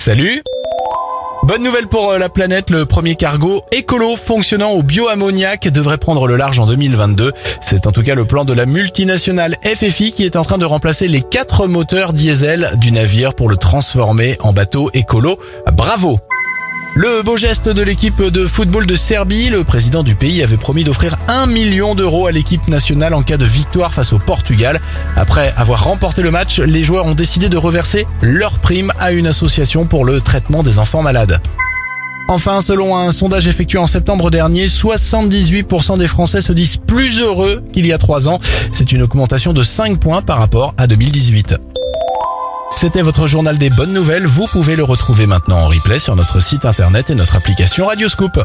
Salut Bonne nouvelle pour euh, la planète, le premier cargo écolo fonctionnant au bioammoniac devrait prendre le large en 2022. C'est en tout cas le plan de la multinationale FFI qui est en train de remplacer les quatre moteurs diesel du navire pour le transformer en bateau écolo. Bravo le beau geste de l'équipe de football de Serbie, le président du pays avait promis d'offrir un million d'euros à l'équipe nationale en cas de victoire face au Portugal. Après avoir remporté le match, les joueurs ont décidé de reverser leur prime à une association pour le traitement des enfants malades. Enfin, selon un sondage effectué en septembre dernier, 78% des Français se disent plus heureux qu'il y a 3 ans. C'est une augmentation de 5 points par rapport à 2018. C'était votre journal des bonnes nouvelles. Vous pouvez le retrouver maintenant en replay sur notre site internet et notre application Radioscoop.